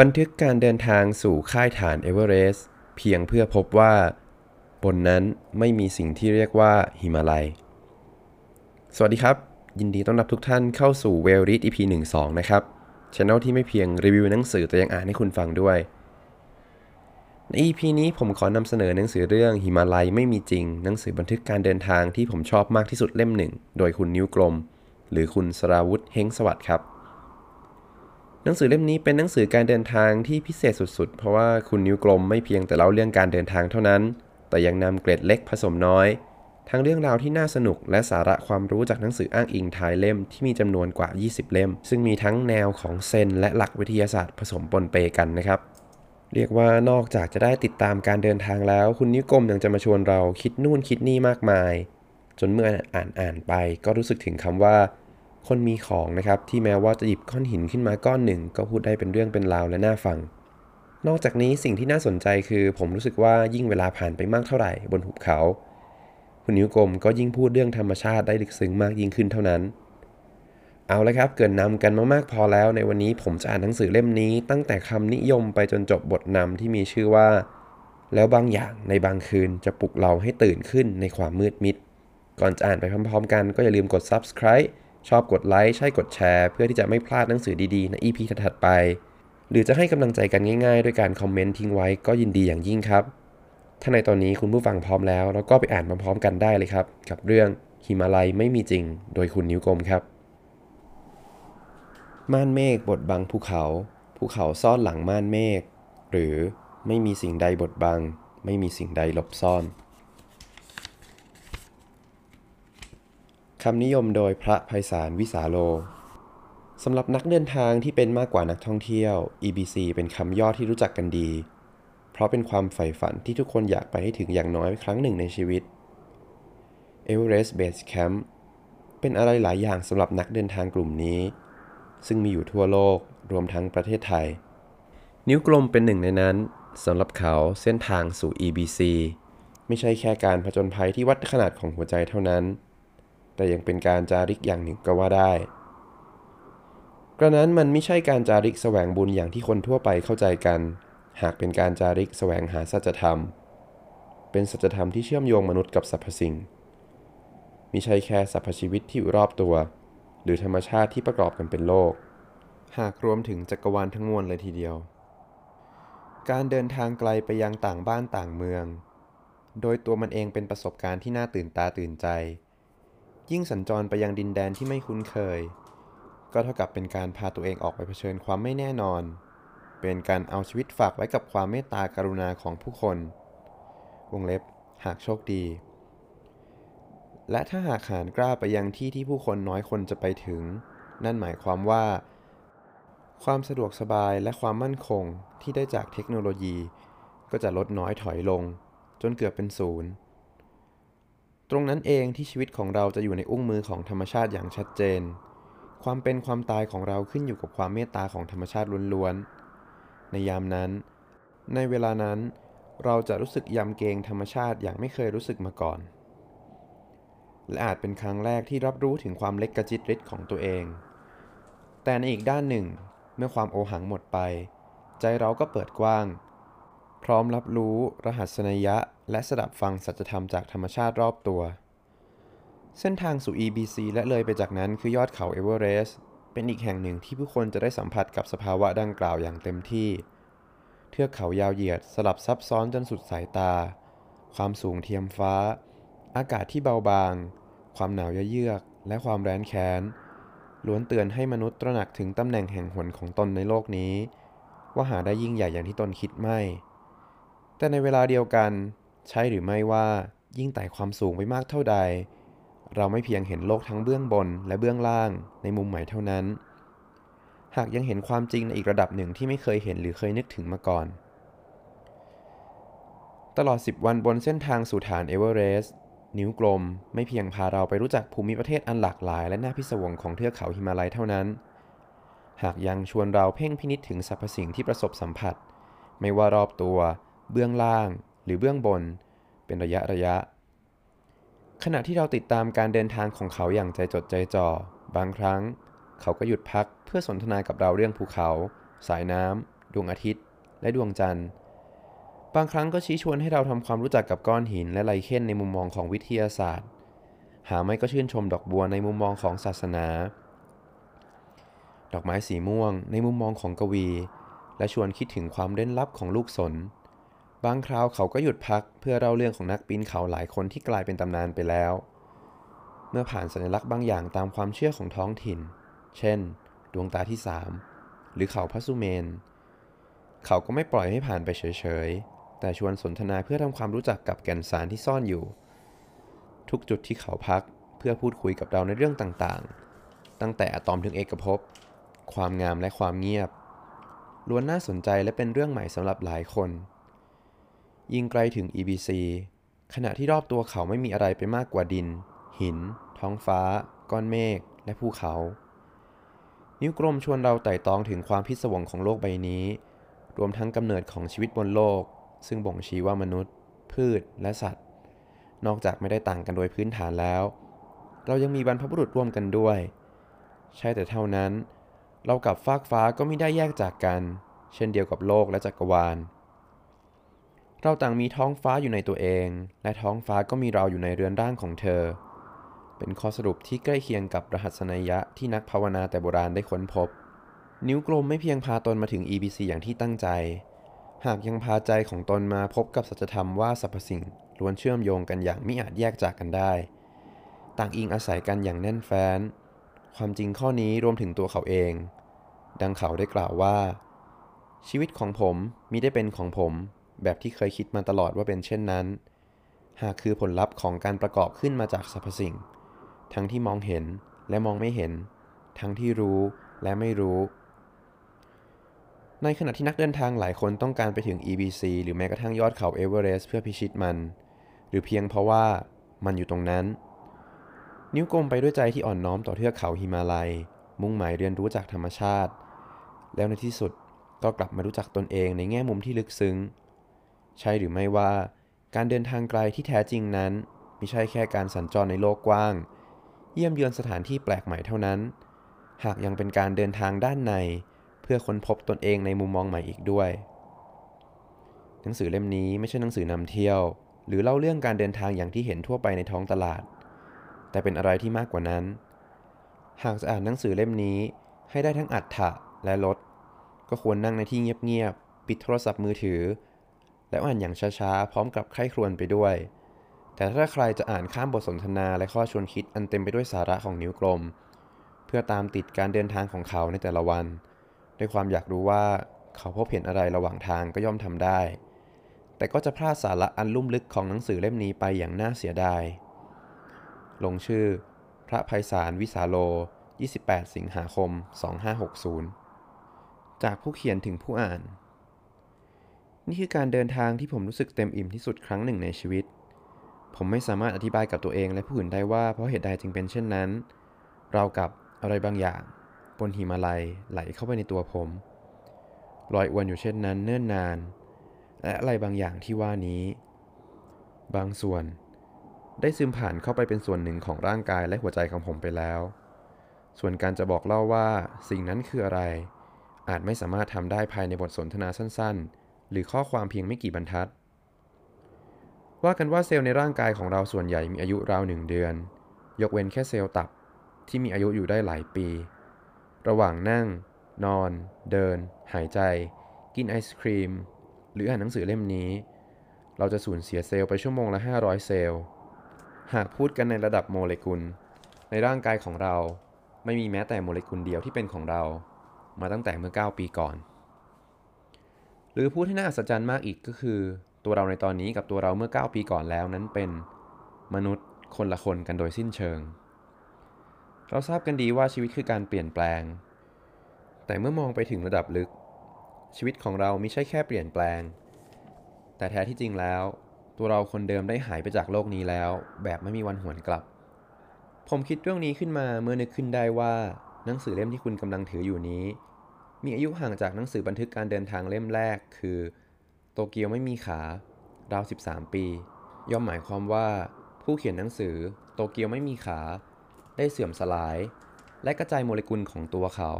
บันทึกการเดินทางสู่ค่ายฐานเอเวอเรสต์เพียงเพื่อพบว่า บนนั้นไม่มีสิ่งที่เรียกว่าหิมาลัย สวัสดีครับ ยินดีต้อนรับทุกท่านเข้าสู่เวล r ี a EP หนึ่งสองนะครับช anel ที่ไม่เพียงรีวิวหนังสือแต่ยังอ่านให้คุณฟังด้วย ใน EP นี้ผมขอนำเสนอหนังสือเรื่องหิมาลัยไม่มีจริง หนังสือบันทึกการเดินทางที่ผมชอบมากที่สุดเล่มหนึ่ง โดยคุณนิ้วกลม หรือคุณสราวุธเฮงสวัสดิ์ครับ หนังสือเล่มนี้เป็นหนังสือการเดินทางที่พิเศษสุดๆ เพราะว่าคุณนิ้วกลมไม่เพียงแต่เล่าเรื่องการเดินทางเท่านั้น แต่ยังนำเกร็ดเล็กผสมน้อย ทั้งเรื่องราวที่น่าสนุกและสาระความรู้จากหนังสืออ้างอิงท้ายเล่มที่มีจำนวนกว่า 20 เล่ม ซึ่งมีทั้งแนวของเซนและหลักวิทยาศาสตร์ผสมปนเปกันนะครับ เรียกว่านอกจากจะได้ติดตามการเดินทางแล้ว คุณนิ้วกลมยังจะมาชวนเราคิดนู่นคิดนี่มากมาย จนเมื่ออ่านอ่านไปก็รู้สึกถึงคำว่า คนมีของนะครับที่แม้ว่าจะหยิบก้อนหินขึ้นมาก้อนหนึ่ง ก็พูดได้เป็นเรื่องเป็นราวและน่าฟัง นอกจากนี้สิ่งที่น่าสนใจคือ ผมรู้สึกว่ายิ่งเวลาผ่านไปมากเท่าไหร่บนหุบเขาคุณนิ้วกลมก็ยิ่งพูดเรื่องธรรมชาติได้ลึกซึ้งมากยิ่งขึ้นเท่านั้น เอาละครับ เกินนำกันมามากพอแล้ว ในวันนี้ผมจะอ่านหนังสือเล่มนี้ ตั้งแต่คำนิยมไปจนจบบทนำที่มีชื่อว่า แล้วบางอย่างในบางคืนจะปลุกเราให้ตื่นขึ้นในความมืดมิด ก่อนจะอ่านไปพร้อมๆ กันก็อย่าลืมกด subscribe ชอบกดไลค์ใช่กดแชร์ เพื่อที่จะไม่พลาดหนังสือดีๆใน EP ถัดๆไป หรือจะให้กำลังใจกันง่ายๆ ด้วยการคอมเมนต์ทิ้งไว้ก็ยินดีอย่างยิ่งครับ ถ้าในตอนนี้คุณผู้ฟังพร้อมแล้ว เราก็ไปอ่านพร้อมๆกันได้เลยครับ กับเรื่องหิมาลัยไม่มีจริง โดยคุณนิ้วกลมครับ ม่านเมฆบดบังภูเขา ภูเขาซ่อนหลังม่านเมฆหรือไม่มีสิ่งใดบดบัง ไม่มีสิ่งใดหลบซ่อน คำนิยมโดยพระไพศาลวิสาโลสำหรับนักเดินทางที่เป็นมากกว่านักท่องเที่ยว EBC เป็นคำย่อที่รู้จักกันดี เพราะเป็นความใฝ่ฝันที่ทุกคนอยากไปให้ถึงอย่างน้อยครั้งหนึ่งในชีวิต Everest Base Camp เป็นอะไรหลายอย่างสำหรับนักเดินทางกลุ่มนี้ ซึ่งมีอยู่ทั่วโลกรวมทั้งประเทศไทย นิ้วกลมเป็นหนึ่งในนั้นสำหรับเขาเส้นทางสู่ EBC ไม่ใช่แค่การผจญภัยที่วัดขนาดของหัวใจเท่านั้น แต่ยังเป็นการจาริกอย่างหนึ่งก็ว่าได้ กระนั้นมันไม่ใช่การจาริกแสวงบุญอย่างที่คนทั่วไปเข้าใจกัน หากเป็นการจาริกแสวงหาสัจธรรม เป็นสัจธรรมที่เชื่อมโยงมนุษย์กับสรรพสิ่งมิใช่แค่สรรพชีวิตที่อยู่รอบตัว หรือธรรมชาติที่ประกอบกันเป็นโลก หากรวมถึงจักรวาลทั้งมวลเลยทีเดียว การเดินทางไกลไปยังต่างบ้านต่างเมือง โดยตัวมันเองเป็นประสบการณ์ที่น่าตื่นตาตื่นใจ ยิ่งสัญจรไปยังดินแดนที่ไม่คุ้นเคย ก็เท่ากับเป็นการพาตัวเองออกไปเผชิญความไม่แน่นอน เป็นการเอาชีวิตฝากไว้กับความเมตตากรุณาของผู้คน วงเล็บ หากโชคดี และถ้าหากหานกล้าไปยังที่ที่ผู้คนน้อยคนจะไปถึง นั่นหมายความว่า ความสะดวกสบายและความมั่นคงที่ได้จากเทคโนโลยี ก็จะลดน้อยถอยลง จนเกือบเป็นศูนย์ ตรงนั้นเองที่ชีวิตของเราจะอยู่ในอุ้งมือของธรรมชาติอย่างชัดเจน ความเป็นความตายของเราขึ้นอยู่กับความเมตตาของธรรมชาติล้วนๆ ในยามนั้น ในเวลานั้น เราจะรู้สึกยำเกรงธรรมชาติอย่างไม่เคยรู้สึกมาก่อน และอาจเป็นครั้งแรกที่รับรู้ถึงความเล็กกระจิตริดของตัวเอง แต่ในอีกด้านหนึ่ง เมื่อความโอหังหมดไป ใจเราก็เปิดกว้าง พร้อมรับรู้รหัสนัยยะ และสดับฟังสัจธรรมจากธรรมชาติรอบตัว เส้นทางสู่ EBC และเลยไปจากนั้นคือยอดเขาเอเวอเรสต์เป็นอีกแห่งหนึ่งที่ผู้คนจะได้สัมผัสกับสภาวะดังกล่าวอย่างเต็มที่ เทือกเขายาวเหยียดสลับซับซ้อนจนสุดสายตา ความสูงเทียมฟ้า อากาศที่เบาบาง ความหนาวเยือก และความแร้นแค้น ล้วนเตือนให้มนุษย์ตระหนักถึงตำแหน่งแห่งหนของตนในโลกนี้ ว่าหาได้ยิ่งใหญ่อย่างที่ตนคิดไม่ แต่ในเวลาเดียวกัน ใช่หรือไม่ว่ายิ่งไต่ความสูงไปมากเท่าใด เราไม่เพียงเห็นโลกทั้งเบื้องบนและเบื้องล่างในมุมใหม่เท่านั้น หากยังเห็นความจริงในอีกระดับหนึ่งที่ไม่เคยเห็นหรือเคยนึกถึงมาก่อน ตลอด 10 วันบนเส้นทางสู่ฐานเอเวอเรสต์นิ้วกลมไม่เพียงพาเราไปรู้จักภูมิประเทศอันหลากหลาย และน่าพิศวงของเทือกเขาหิมาลัยเท่านั้น หากยังชวนเราเพ่งพินิจถึงสรรพสิ่งที่ประสบสัมผัส ไม่ว่ารอบตัว เบื้องล่างหรือเบื้องบน เป็นระยะระยะ ขณะที่เราติดตามการเดินทางของเขาอย่างใจจดใจจ่อ บางครั้ง เขาก็หยุดพักเพื่อสนทนากับเราเรื่องภูเขา สายน้ำดวงอาทิตย์ และดวงจันทร์ บางครั้งก็ชี้ชวนให้เราทำความรู้จักกับก้อนหินและไลเคนในมุมมองของวิทยาศาสตร์ หาไม่ก็ชื่นชมดอกบัวในมุมมองของศาสนาดอกไม้สีม่วงในมุมมองของกวี และชวนคิดถึงความเร้นลับของลูกสน บางคราวเขาก็หยุดพักเพื่อเล่าเรื่องของนักปีนเขาหลายคนที่กลายเป็นตำนานไปแล้ว เมื่อผ่านสัญลักษณ์บางอย่างตามความเชื่อของท้องถิ่น เช่น ดวงตาที่สามหรือเขาพระสุเมน เขาก็ไม่ปล่อยให้ผ่านไปเฉยๆ แต่ชวนสนทนาเพื่อทำความรู้จักกับแก่นสารที่ซ่อนอยู่ ทุกจุดที่เขาพักเพื่อพูดคุยกับเราในเรื่องต่างๆ ตั้งแต่อะตอมถึงเอกภพ ความงามและความเงียบล้วนน่าสนใจและเป็นเรื่องใหม่สำหรับหลายคน ยิ่งไกลถึง EBC ขณะที่รอบตัวเขาไม่มีอะไรไปมากกว่าดิน หิน ท้องฟ้า ก้อนเมฆ และภูเขา นิ้วกลมชวนเราไต่ตองถึงความพิศวงของโลกใบนี้ รวมทั้งกำเนิดของชีวิตบนโลก ซึ่งบ่งชี้ว่ามนุษย์ พืช และสัตว์ นอกจากไม่ได้ต่างกันโดยพื้นฐานแล้ว เรายังมีบรรพบุรุษร่วมกันด้วย ใช่แต่เท่านั้น เรากับฟากฟ้าก็ไม่ได้แยกจากกัน เช่นเดียวกับโลกและจักรวาล เราต่างมีท้องฟ้าอยู่ในตัวเอง และท้องฟ้าก็มีเราอยู่ในเรือนร่างของเธอ เป็นข้อสรุปที่ใกล้เคียงกับรหัสนัยยะที่นักภาวนาแต่โบราณได้ค้นพบ นิ้วกลมไม่เพียงพาตนมาถึง EBC อย่างที่ตั้งใจ หากยังพาใจของตนมาพบกับสัจธรรมว่าสรรพสิ่งล้วนเชื่อมโยงกันอย่างไม่อาจแยกจากกันได้ ต่างอิงอาศัยกันอย่างแน่นแฟ้น ความจริงข้อนี้รวมถึงตัวเขาเอง ดังเขาได้กล่าวว่า ชีวิตของผมมิได้เป็นของผม แบบที่เคยคิดมาตลอดว่าเป็นเช่นนั้น หากคือผลลัพธ์ของการประกอบขึ้นมาจากสรรพสิ่ง ทั้งที่มองเห็นและมองไม่เห็น ทั้งที่รู้และไม่รู้ ในขณะที่นักเดินทางหลายคนต้องการไปถึง EBC หรือแม้กระทั่งยอดเขาเอเวอเรสต์เพื่อพิชิตมัน หรือเพียงเพราะว่ามันอยู่ตรงนั้น นิ้วกลมไปด้วยใจที่อ่อนน้อมต่อเทือกเขาหิมาลัย มุ่งหมายเรียนรู้จากธรรมชาติ แล้วในที่สุดก็กลับมารู้จักตนเองในแง่มุมที่ลึกซึ้ง ใช่หรือไม่ว่า การเดินทางไกลที่แท้จริงนั้นไม่ใช่แค่การสัญจรในโลกกว้าง เยี่ยมเยือนสถานที่แปลกใหม่เท่านั้น หากยังเป็นการเดินทางด้านใน เพื่อค้นพบตนเองในมุมมองใหม่อีกด้วย หนังสือเล่มนี้ไม่ใช่หนังสือนำเที่ยว หรือเล่าเรื่องการเดินทางอย่างที่เห็นทั่วไปในท้องตลาด แต่เป็นอะไรที่มากกว่านั้น หากจะอ่านหนังสือเล่มนี้ให้ได้ทั้งอัฏฐะและลดก็ควรนั่งในที่เงียบๆ ปิดโทรศัพท์มือถือ และอ่านอย่างช้าๆ พร้อมกับใคร่ครวญไปด้วย แต่ถ้าใครจะอ่านข้ามบทสนทนาและข้อชวนคิดอันเต็มไปด้วยสาระของนิ้วกลม เพื่อตามติดการเดินทางของเขาในแต่ละวัน ด้วยความอยากรู้ว่าเขาพบเห็นอะไรระหว่างทางก็ย่อมทำได้ แต่ก็จะพลาดสาระอันลุ่มลึกของหนังสือเล่มนี้ไปอย่างน่าเสียดาย ลงชื่อ พระภัยสารวิสาโล 28 สิงหาคม 2560 จากผู้เขียนถึงผู้อ่าน นี่คือการเดินทางที่ผมรู้สึกเต็มอิ่มที่สุดครั้งหนึ่งในชีวิต ผมไม่สามารถอธิบายกับตัวเองและผู้อื่นได้ว่าเพราะเหตุใดจึงเป็นเช่นนั้น เรากับอะไรบางอย่าง บนหิมาลัยไหลเข้าไปในตัวผมลอยอวนอยู่เช่นนั้นเนิ่นนาน และอะไรบางอย่างที่ว่านี้ บางส่วน ได้ซึมผ่านเข้าไปเป็นส่วนหนึ่งของร่างกายและหัวใจของผมไปแล้ว ส่วนการจะบอกเล่าว่าสิ่งนั้นคืออะไร อาจไม่สามารถทำได้ภายในบทสนทนาสั้นๆ หรือข้อความเพียงไม่กี่บรรทัด ว่ากันว่าเซลล์ในร่างกายของเราส่วนใหญ่มีอายุราวหนึ่งเดือน ยกเว้นแค่เซลล์ตับที่มีอายุอยู่ได้หลายปี ระหว่างนั่ง นอน เดิน หายใจ กินไอศครีม หรืออ่านหนังสือเล่มนี้ เราจะสูญเสียเซลล์ไปชั่วโมงละ 500 เซลล์ หากพูดกันในระดับโมเลกุล ในร่างกายของเราไม่มีแม้แต่โมเลกุลเดียวที่เป็นของเรา มาตั้งแต่เมื่อ 9 ปีก่อน หรือพูดให้น่าอัศจรรย์มากอีกก็คือ ตัวเราในตอนนี้กับตัวเราเมื่อ 9 ปีก่อนแล้วนั้นเป็นมนุษย์คนละคนกันโดยสิ้นเชิง เราทราบกันดีว่าชีวิตคือการเปลี่ยนแปลง แต่เมื่อมองไปถึงระดับลึก ชีวิตของเราไม่ใช่แค่เปลี่ยนแปลง แต่แท้ที่จริงแล้ว ตัวเราคนเดิมได้หายไปจากโลกนี้แล้ว แบบไม่มีวันหวนกลับ ผมคิดเรื่องนี้ขึ้นมาเมื่อนึกขึ้นได้ว่าหนังสือเล่มที่คุณกำลังถืออยู่นี้ มีอายุห่างจากหนังสือบันทึกการเดินทางเล่มแรก คือ โตเกียวไม่มีขาราว 13 ปี ย่อมหมายความว่า ผู้เขียนหนังสือโตเกียวไม่มีขา ได้เสื่อมสลาย และกระจายโมเลกุลของตัวเขา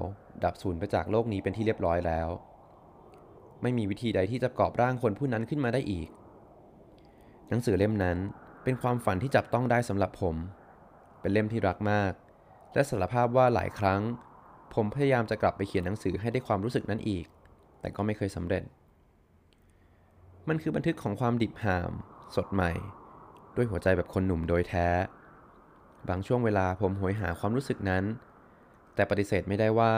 ดับสูญไปจากโลกนี้เป็นที่เรียบร้อยแล้ว ไม่มีวิธีใดที่จะกอบร่างคนผู้นั้นขึ้นมาได้อีก หนังสือเล่มนั้นเป็นความฝันที่จับต้องได้สำหรับผม เป็นเล่มที่รักมาก และสารภาพว่าหลายครั้ง ผมพยายามจะกลับไปเขียนหนังสือให้ได้ความรู้สึกนั้นอีก แต่ก็ไม่เคยสำเร็จ มันคือบันทึกของความดิบหาม สดใหม่ ด้วยหัวใจแบบคนหนุ่มโดยแท้ บางช่วงเวลาผมหวยหาความรู้สึกนั้น แต่ปฏิเสธไม่ได้ว่า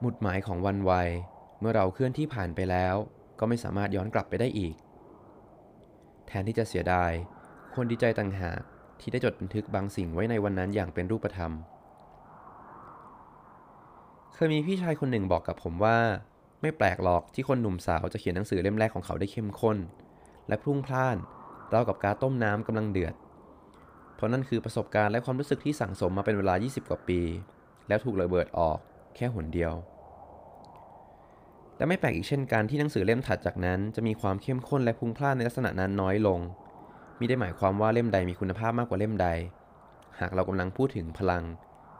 หมุดหมายของวันวัย เมื่อเราเคลื่อนที่ผ่านไปแล้ว ก็ไม่สามารถย้อนกลับไปได้อีก แทนที่จะเสียดายควรดีใจต่างหากที่ได้จดบันทึกบางสิ่งไว้ในวันนั้นอย่างเป็นรูปธรรม ยมีพี่ชายคนหนึ่งบอกกับผมว่า ไม่แปลกหรอกที่คนหนุ่มสาวจะเขียนหนังสือเล่มแรกของเขาได้เข้มข้น และพรุ่งพล่านราวกับการต้มน้ำกำลังเดือด เพราะนั่นคือประสบการณ์และความรู้สึกที่สั่งสมมาเป็นเวลา 20 กว่าปี แล้วถูกระเบิดออกแค่หนเดียว และไม่แปลกอีกเช่นกันที่หนังสือเล่มถัดจากนั้น จะมีความเข้มข้นและพุ่งพล่านในลักษณะนั้นน้อยลงมิได้หมายความว่าเล่มใดมีคุณภาพมากกว่าเล่มใด หากเรากำลังพูดถึงพลัง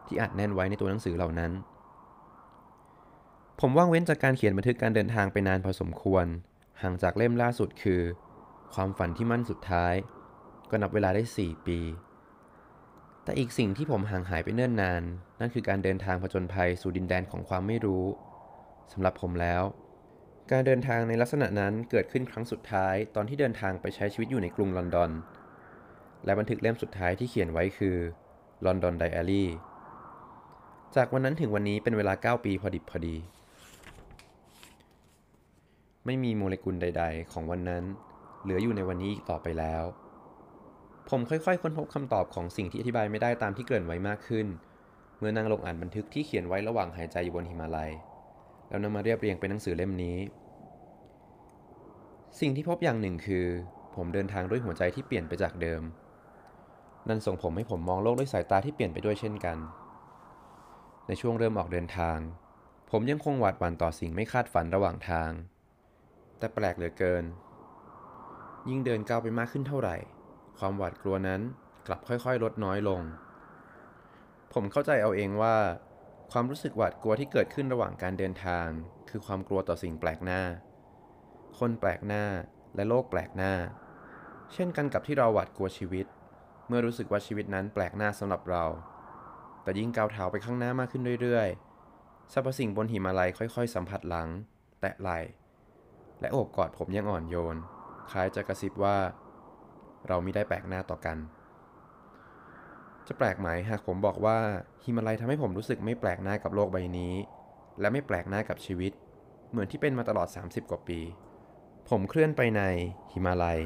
ที่อัดแน่นไว้ในตัวหนังสือเหล่านั้น ผมว่างเว้นจากการเขียนบันทึกการเดินทางไปนานพอสมควร ห่างจากเล่มล่าสุดคือ ความฝันที่มั่นสุดท้าย ก็นับเวลาได้ 4 ปี แต่อีกสิ่งที่ผมห่างหายไปเนิ่นนาน นั่นคือการเดินทางผจญภัยสู่ดินแดนของความไม่รู้สำหรับผมแล้ว การเดินทางในลักษณะนั้นเกิดขึ้นครั้งสุดท้าย ตอนที่เดินทางไปใช้ชีวิตอยู่ในกรุงลอนดอน และบันทึกเล่มสุดท้ายที่เขียนไว้คือ London Diary จากวันนั้นถึงวันนี้เป็นเวลา 9 ปีพอดิบพอดี ไม่มีโมเลกุลใด ๆ ของวันนั้น เหลืออยู่ในวันนี้อีกต่อไปแล้ว ผมค่อยๆ ค้นพบคำตอบของสิ่งที่อธิบายไม่ได้ตามที่เกริ่นไว้มากขึ้น เมื่อนั่งลงอ่านบันทึกที่เขียนไว้ระหว่างหายใจอยู่บนหิมาลัย แล้วนำมาเรียบเรียงเป็นหนังสือเล่มนี้ สิ่งที่พบอย่างหนึ่งคือ ผมเดินทางด้วยหัวใจที่เปลี่ยนไปจากเดิม นั่นส่งผมให้ผมมองโลกด้วยสายตาที่เปลี่ยนไปด้วยเช่นกัน ในช่วงเริ่มออกเดินทาง ผมยังคงหวาดหวั่นต่อสิ่งไม่คาดฝันระหว่างทาง แต่แปลกเหลือเกิน ยิ่งเดินก้าวไปมากขึ้นเท่าไหร่ ความหวาดกลัวนั้นกลับค่อยๆ ลดน้อยลง ผมเข้าใจเอาเองว่า ความรู้สึกหวาดกลัวที่เกิดขึ้นระหว่างการเดินทาง คือความกลัวต่อสิ่งแปลกหน้า คนแปลกหน้าและโลกแปลกหน้า เช่นกันกับที่เราหวาดกลัวชีวิต เมื่อรู้สึกว่าชีวิตนั้นแปลกหน้าสำหรับเรา แต่ยิ่งก้าวเท้าไปข้างหน้ามากขึ้นเรื่อยๆสรรพสิ่งบนหิมาลัยค่อย ๆ สัมผัสหลัง แตะไหล่ และโอบกอดผมยังอ่อนโยน คล้ายจะกระซิบว่า เราไม่ได้แปลกหน้าต่อกัน จะแปลกไหมหากผมบอกว่าหิมาลัยทำให้ผมรู้สึกไม่แปลกหน้ากับโลกใบนี้ และไม่แปลกหน้ากับชีวิต เหมือนที่เป็นมาตลอด 30 กว่าปี ผมเคลื่อนไปในหิมาลัย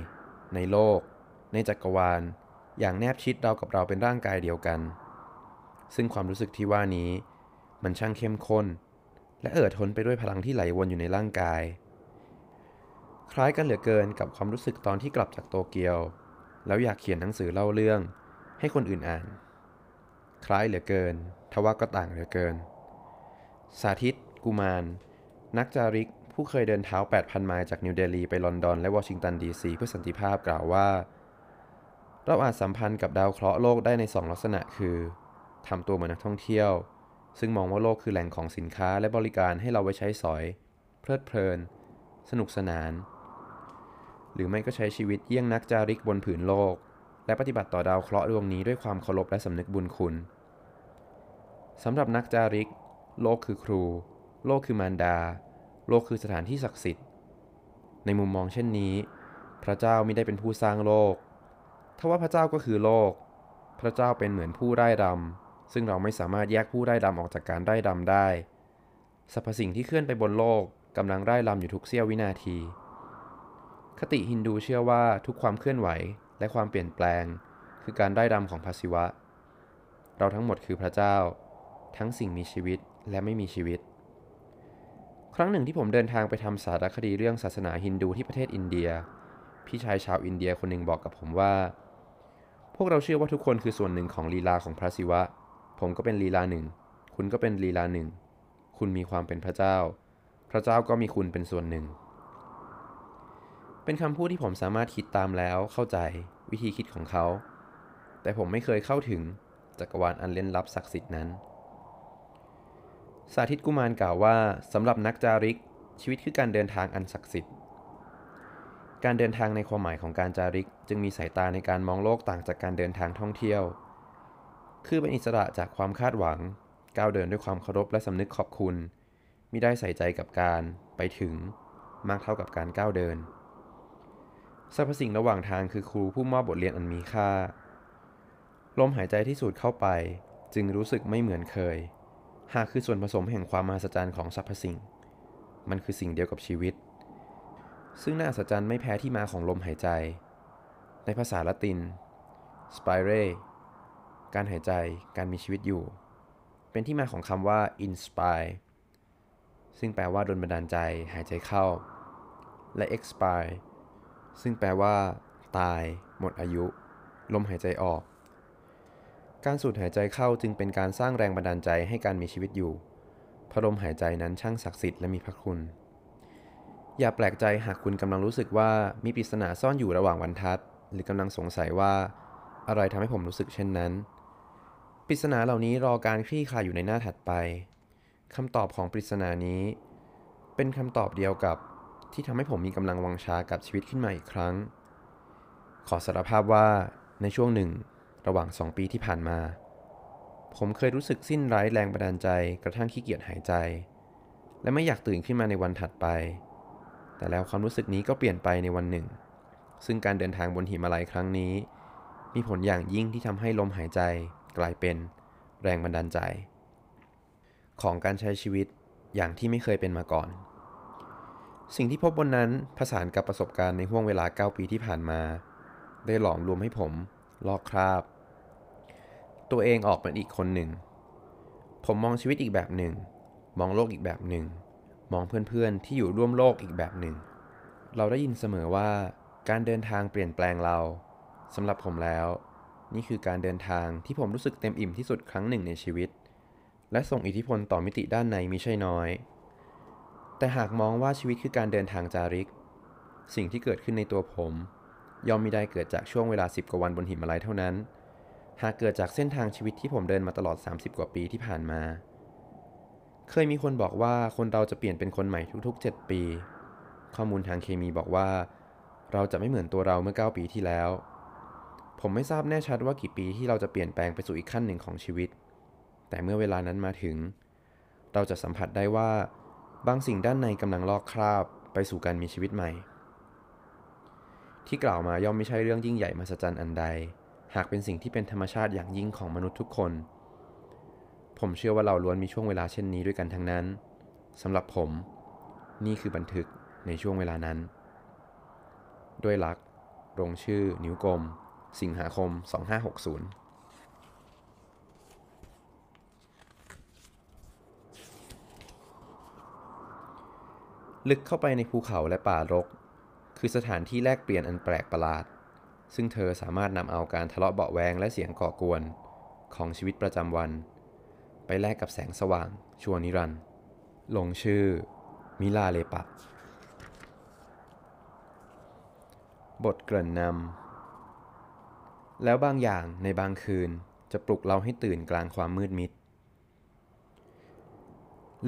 ในโลก ในจักรวาล อย่างแนบชิดเรากับเราเป็นร่างกายเดียวกัน ซึ่งความรู้สึกที่ว่านี้ มันช่างเข้มข้น และเอ่อทนไปด้วยพลังที่ไหลวนอยู่ในร่างกาย คล้ายกันเหลือเกินกับความรู้สึกตอนที่กลับจากโตเกียว แล้วอยากเขียนหนังสือเล่าเรื่อง ให้คนอื่นอ่าน คล้ายเหลือเกิน ทว่าก็ต่างเหลือเกิน สาธิต กุมาร นักจาริกผู้เคยเดินเท้า 8,000 ไมล์จากนิวเดลีไปลอนดอนและวอชิงตันดีซีเพื่อสันติภาพกล่าวว่า เราอาจสัมพันธ์กับดาวเคราะห์โลกได้ใน 2 ลักษณะคือทำตัวเหมือนนักท่องเที่ยว ซึ่งมองว่าโลกคือแหล่งของสินค้าและบริการให้เราไว้ใช้สอย เพลิดเพลิน สนุกสนาน หรือไม่ก็ใช้ชีวิตเยี่ยงนักจาริกบนผืนโลก และปฏิบัติต่อดาวเคราะห์ดวงนี้ด้วยความเคารพและสำนึกบุญคุณสำหรับนักจาริก โลกคือครู โลกคือมารดา โลกคือสถานที่ศักดิ์สิทธิ์ ในมุมมองเช่นนี้ พระเจ้าไม่ได้เป็นผู้สร้างโลกทว่าพระเจ้าก็คือโลก พระเจ้าเป็นเหมือนผู้ไร้ดำซึ่งเราไม่สามารถแยกผู้ไร้ดำออกจากการไร้ดำได้สรรพสิ่งที่เคลื่อนไปบนโลกกำลังไร้ดำอยู่ทุกเสี้ยววินาที คติฮินดูเชื่อว่าทุกความเคลื่อนไหวและความเปลี่ยนแปลง คือการไร้ดำของพระศิวะ เราทั้งหมดคือพระเจ้า ทั้งสิ่งมีชีวิตและไม่มีชีวิต ครั้งหนึ่งที่ผมเดินทางไปทำสารคดีเรื่องศาสนาฮินดูที่ประเทศอินเดีย พี่ชายชาวอินเดียคนหนึ่งบอกกับผมว่า พวกเราเชื่อว่าทุกคนคือส่วนหนึ่งของลีลาของพระศิวะ ผมก็เป็นลีลาหนึ่ง คุณก็เป็นลีลาหนึ่ง คุณมีความเป็นพระเจ้า พระเจ้าก็มีคุณเป็นส่วนหนึ่ง เป็นคำพูดที่ผมสามารถคิดตามแล้วเข้าใจวิธีคิดของเขา แต่ผมไม่เคยเข้าถึงจักรวาลอันเล่นลับศักดิ์สิทธิ์นั้น สาธิตกุมารกล่าวว่าสำหรับนักจาริก ชีวิตคือการเดินทางอันศักดิ์สิทธิ์ การเดินทางในความหมายของการจาริก จึงมีสายตาในการมองโลกต่างจากการเดินทางท่องเที่ยว คือเป็นอิสระจากความคาดหวัง ก้าวเดินด้วยความเคารพและสำนึกขอบคุณ มิได้ใส่ใจกับการไปถึง มากเท่ากับการก้าวเดิน สรรพสิ่งระหว่างทางคือครูผู้มอบบทเรียนอันมีค่า ลมหายใจที่สูดเข้าไป จึงรู้สึกไม่เหมือนเคย หากคือส่วนผสมแห่งความมหัศจรรย์ของสรรพสิ่ง มันคือสิ่งเดียวกับชีวิต ซึ่งน่าอัศจรรย์ไม่แพ้ที่มาของลมหายใจ ในภาษาละติน spire การหายใจ การมีชีวิตอยู่ เป็นที่มาของคำว่า inspire ซึ่งแปลว่าดลบันดาลใจ หายใจเข้า และ expire ซึ่งแปลว่า ตาย หมดอายุ ลมหายใจออก การสูดหายใจเข้าจึงเป็นการสร้างแรงบันดาลใจให้การมีชีวิตอยู่พระลมหายใจนั้นช่างศักดิ์สิทธิ์และมีพระคุณ อย่าแปลกใจหากคุณกำลังรู้สึกว่ามีปริศนาซ่อนอยู่ระหว่างบรรทัด หรือกำลังสงสัยว่า อะไรทำให้ผมรู้สึกเช่นนั้นปริศนาเหล่านี้รอการคลี่คลายอยู่ในหน้าถัดไปคำตอบของปริศนานี้ เป็นคำตอบเดียวกับ ที่ทำให้ผมมีกำลังวังชากับชีวิตขึ้นมาอีกครั้ง ขอสารภาพว่าในช่วงหนึ่ง ระหว่างสองปีที่ผ่านมา ผมเคยรู้สึกสิ้นไร้แรงบันดาลใจกระทั่งขี้เกียจหายใจ และไม่อยากตื่นขึ้นมาในวันถัดไป แต่แล้วความรู้สึกนี้ก็เปลี่ยนไปในวันหนึ่ง ซึ่งการเดินทางบนหิมาลัยครั้งนี้ มีผลอย่างยิ่งที่ทำให้ลมหายใจกลายเป็นแรงบันดาลใจ ของการใช้ชีวิตอย่างที่ไม่เคยเป็นมาก่อน สิ่งที่พบบนนั้นผสานกับประสบการณ์ในห่วงเวลา 9 ปีที่ผ่านมา ได้หลอมรวมให้ผม ลอกคราบ ตัวเองออกเป็นอีกคนหนึ่ง ผมมองชีวิตอีกแบบหนึ่ง มองโลกอีกแบบหนึ่ง มองเพื่อนๆที่อยู่ร่วมโลกอีกแบบหนึ่ง เราได้ยินเสมอว่า การเดินทางเปลี่ยนแปลงเราสำหรับผมแล้ว นี่คือการเดินทางที่ผมรู้สึกเต็มอิ่มที่สุดครั้งหนึ่งในชีวิต และส่งอิทธิพลต่อมิติด้านในมิใช่น้อย แต่หากมองว่าชีวิตคือการเดินทางจาริก สิ่งที่เกิดขึ้นในตัวผม ย่อมไม่ได้เกิดจากช่วงเวลา 10 กว่าวันบนหิมาลัยเท่านั้น หากเกิดจากเส้นทางชีวิตที่ผมเดินมาตลอด 30 กว่าปีที่ผ่านมา เคยมีคนบอกว่าคนเราจะเปลี่ยนเป็นคนใหม่ทุก ๆ 7 ปี ข้อมูลทางเคมีบอกว่า เราจะไม่เหมือนตัวเราเมื่อ 9 ปีที่แล้ว ผมไม่ทราบแน่ชัดว่ากี่ปีที่เราจะเปลี่ยนแปลงไปสู่อีกขั้นหนึ่งของชีวิต แต่เมื่อเวลานั้นมาถึง เราจะสัมผัสได้ว่า บางสิ่งด้านในกำลังลอกคราบไปสู่การมีชีวิตใหม่ ที่กล่าวมาย่อมไม่ใช่เรื่องยิ่งใหญ่มหัศจรรย์อันใด หากเป็นสิ่งที่เป็นธรรมชาติอย่างยิ่งของมนุษย์ทุกคน ผมเชื่อว่าเราล้วนมีช่วงเวลาเช่นนี้ด้วยกันทั้งนั้นสำหรับผม นี่คือบันทึกในช่วงเวลานั้น ด้วยลักลงชื่อนิ้วกลม สิงหาคม 2560 ลึกเข้าไปในภูเขาและป่ารก คือสถานที่แลกเปลี่ยนอันแปลกประหลาด ซึ่งเธอสามารถนำเอาการทะเลาะเบาแวงและเสียงก่อกวน ของชีวิตประจำวัน ไปแลกกับแสงสว่าง ชัวนิรันด์ลงชื่อ มิลาเลปะบทเกริ่นนำ แล้วบางอย่างในบางคืนจะปลุกเราให้ตื่นกลางความมืดมิด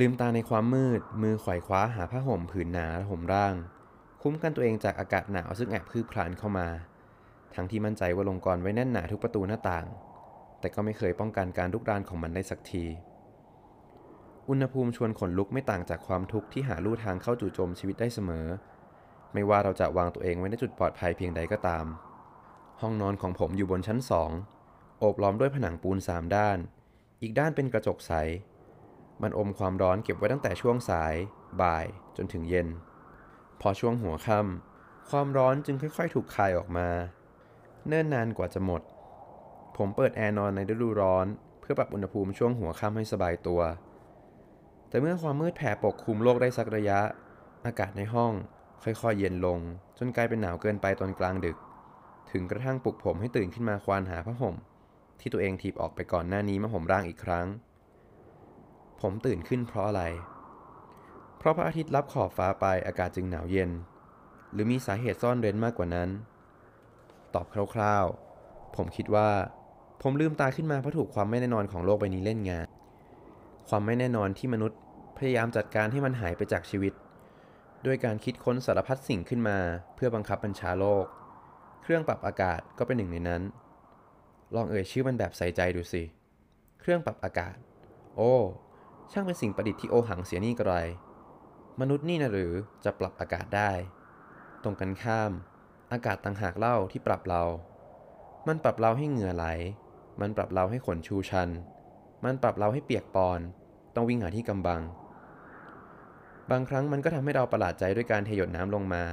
ลืมตาในความมืด มือไขว่คว้าหาผ้าห่มผืนหนาห่มร่าง คุ้มกันตัวเองจากอากาศหนาวซึ่งแอบคืบคลานเข้ามา ทั้งที่มั่นใจว่าลงกรไว้แน่นหนาทุกประตูหน้าต่าง แต่ก็ไม่เคยป้องกันการลุกรานของมันได้สักที อุณหภูมิชวนขนลุกไม่ต่างจากความทุกข์ที่หาลู่ทางเข้าจู่โจมชีวิตได้เสมอ ไม่ว่าเราจะวางตัวเองไว้ในจุดปลอดภัยเพียงใดก็ตาม ห้องนอนของผมอยู่บนชั้นสองโอบล้อมด้วยผนังปูนสามด้าน อีกด้านเป็นกระจกใส มันอมความร้อนเก็บไว้ตั้งแต่ช่วงสาย บ่าย จนถึงเย็น พอช่วงหัวค่ำความร้อนจึงค่อย ๆ ถูกคายออกมา เนิ่นนานกว่าจะหมด ผมเปิดแอร์นอนในฤดูร้อน เพื่อปรับอุณหภูมิช่วงหัวค่ำให้สบายตัว แต่เมื่อความมืดแผ่ปกคลุมโลกได้สักระยะ อากาศในห้องค่อยๆเย็นลง จนกลายเป็นหนาวเกินไปตอนกลางดึก ถึงกระทั่งปลุกผมให้ตื่นขึ้นมาควานหาผ้าห่ม ที่ตัวเองถีบออกไปก่อนหน้านี้มาห่มร่างอีกครั้ง ผมตื่นขึ้นเพราะอะไร เพราะพระอาทิตย์ลับขอบฟ้าไปอากาศจึงหนาวเย็น หรือมีสาเหตุซ่อนเร้นมากกว่านั้น ตอบคร่าวๆ ผมคิดว่า ผมลืมตาขึ้นมาเพราะถูกความไม่แน่นอนของโลกใบนี้เล่นงาน ความไม่แน่นอนที่มนุษย์พยายามจัดการให้มันหายไปจากชีวิต ด้วยการคิดค้นสารพัดสิ่งขึ้นมา เพื่อบังคับบัญชาโลก เครื่องปรับอากาศก็เป็นหนึ่งในนั้น ลองเอ่ยชื่อมันแบบใส่ใจดูสิ เครื่องปรับอากาศ โอ้ ช่างเป็นสิ่งประดิษฐ์ที่โอหังเสียนี่กระไร มนุษย์นี่นะหรือจะปรับอากาศได้ ตรงกันข้าม อากาศต่างหากเล่าที่ปรับเรา มันปรับเราให้เหงื่อไหล มันปรับเราให้ขนชูชัน มันปรับเราให้เปียกปอน ต้องวิ่งหาที่กำบัง บางครั้งมันก็ทำให้เราประหลาดใจด้วยการเทหยดน้ำลงมา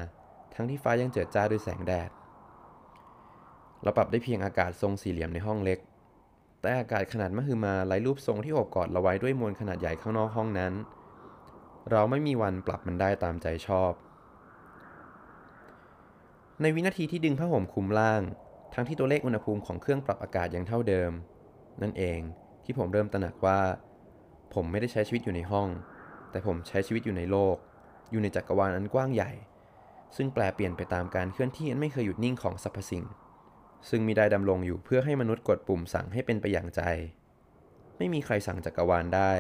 ทั้งที่ฟ้ายังเจิดจ้าด้วยแสงแดด เราปรับได้เพียงอากาศทรงสี่เหลี่ยมในห้องเล็ก แต่อากาศขนาดมหึมาไร้รูปทรงที่โอบกอดเราไว้ด้วยมวลขนาดใหญ่ข้างนอกห้องนั้น เราไม่มีวันปรับมันได้ตามใจชอบ ในวินาทีที่ดึงผ้าห่มคลุมล่าง ทั้งที่ตัวเลขอุณหภูมิของเครื่องปรับอากาศยังเท่าเดิม นั่นเองที่ผมเริ่มตระหนักว่า ผมไม่ได้ใช้ชีวิตอยู่ในห้อง แต่ผมใช้ชีวิตอยู่ในโลก อยู่ในจักรวาลอันกว้างใหญ่ ซึ่งแปลเปลี่ยนไปตามการเคลื่อนที่อันไม่เคยหยุดนิ่งของสรรพสิ่ง ซึ่งมีได้ดำรงอยู่เพื่อให้มนุษย์กดปุ่มสั่งให้เป็นไปอย่างใจ ไม่มีใครสั่งจักรวาลได้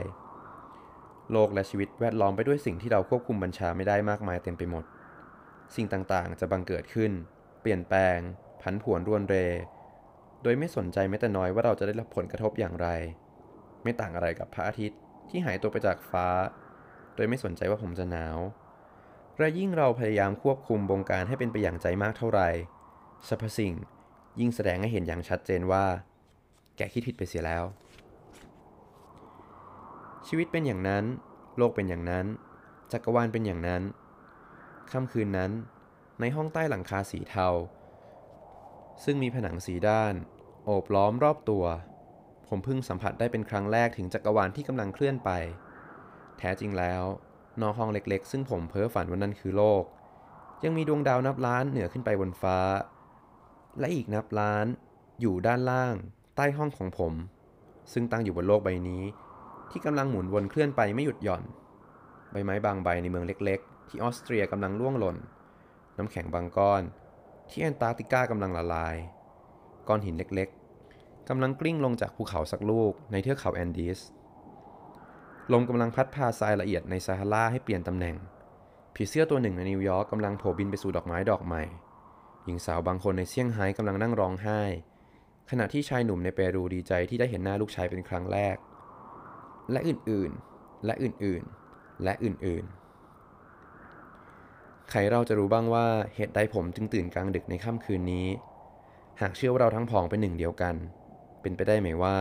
โลกและชีวิตแวดล้อมไปด้วยสิ่งที่เราควบคุมบัญชาไม่ได้มากมายเต็มไปหมด สิ่งต่างๆ จะบังเกิดขึ้น เปลี่ยนแปลง ผันผวนรวนเร โดยไม่สนใจแม้แต่น้อยว่าเราจะได้รับผลกระทบอย่างไร ไม่ต่างอะไรกับพระอาทิตย์ที่หายตัวไปจากฟ้า โดยไม่สนใจว่าผมจะหนาวและยิ่งเราพยายามควบคุมบงการให้เป็นไปอย่างใจมากเท่าไหร่สรรพสิ่ง ยิ่งแสดงให้เห็นอย่างชัดเจนว่า แกคิดผิดไปเสียแล้ว ชีวิตเป็นอย่างนั้น โลกเป็นอย่างนั้น จักรวาลเป็นอย่างนั้น ค่ำคืนนั้น ในห้องใต้หลังคาสีเทา ซึ่งมีผนังสีด้าน โอบล้อมรอบตัว ผมเพิ่งสัมผัสได้เป็นครั้งแรกถึงจักรวาลที่กำลังเคลื่อนไป แท้จริงแล้ว นอกห้องเล็กๆ ซึ่งผมเพ้อฝันว่านั่นคือโลก ยังมีดวงดาวนับล้านเหนือขึ้นไปบนฟ้า และอีกนับล้านอยู่ด้านล่าง ใต้ห้องของผม ซึ่งตั้งอยู่บนโลกใบนี้ ที่กำลังหมุนวนเคลื่อนไปไม่หยุดหย่อน ใบไม้บางใบในเมืองเล็ก ๆ ที่ออสเตรียกำลังร่วงหล่น น้ำแข็งบางก้อน ที่แอนตาร์กติกากำลังละลาย ก้อนหินเล็กๆกำลังกลิ้งลงจากภูเขาสักลูกในเทือกเขาแอนดีสลมกำลังพัดพาทรายละเอียดในซาฮาราให้เปลี่ยนตำแหน่ง ผีเสื้อตัวหนึ่งในนิวยอร์กกำลังโผบินไปสู่ดอกไม้ดอกใหม่ หญิงสาวบางคนในเซี่ยงไฮ้กำลังนั่งร้องไห้ ขณะที่ชายหนุ่มในเปรูดีใจที่ได้เห็นหน้าลูกชายเป็นครั้งแรก และอื่นๆ และอื่นๆ และอื่นๆ ใครเราจะรู้บ้างว่าเหตุใดผมจึงตื่นกลางดึกในค่ำคืนนี้ หากเชื่อว่าเราทั้งผองเป็นหนึ่งเดียวกัน เป็นไปได้ไหมว่า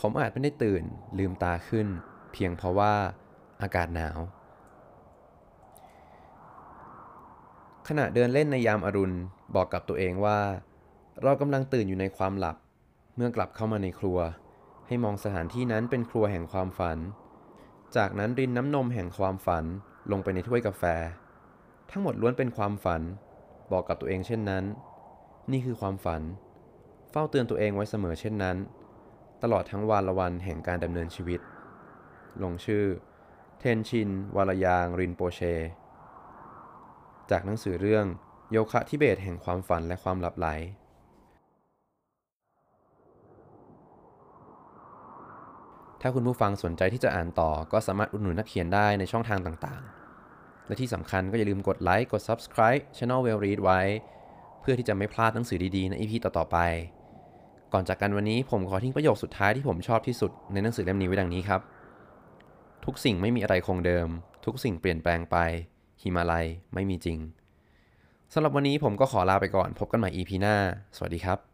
ผมอาจไม่ได้ตื่นลืมตาขึ้น เพียงเพราะว่าอากาศหนาว ขณะเดินเล่นในยามอรุณบอกกับตัวเองว่า เรากำลังตื่นอยู่ในความหลับ เมื่อกลับเข้ามาในครัว ให้มองสถานที่นั้นเป็นครัวแห่งความฝัน จากนั้นรินน้ำนมแห่งความฝันลงไปในถ้วยกาแฟ ทั้งหมดล้วนเป็นความฝัน บอกกับตัวเองเช่นนั้น นี่คือความฝัน เฝ้าเตือนตัวเองไว้เสมอเช่นนั้น ตลอดทั้งวันละวันแห่งการดำเนินชีวิต ลงชื่อ เทนชิน วารยาง รินโปเช จากหนังสือเรื่องโยคะทิเบตแห่งความฝันและความหลับไหล ถ้าคุณผู้ฟังสนใจที่จะอ่านต่อก็สามารถอุดหนุนนักเขียนได้ในช่องทางต่างๆ และที่สำคัญก็อย่าลืมกดไลค์ กด Subscribe Channel Well Read ไว้ เพื่อที่จะไม่พลาดหนังสือดีๆ ใน EP ต่อๆไป ก่อนจากกันวันนี้ผมขอทิ้งประโยคสุดท้ายที่ผมชอบที่สุดในหนังสือเล่มนี้ไว้ดังนี้ครับ ทุกสิ่งไม่มีอะไรคงเดิม ทุกสิ่งเปลี่ยนแปลงไป หิมาลัยไม่มีจริงสำหรับวันนี้ผมก็ขอลาไปก่อนพบกันใหม่ EP หน้า สวัสดีครับ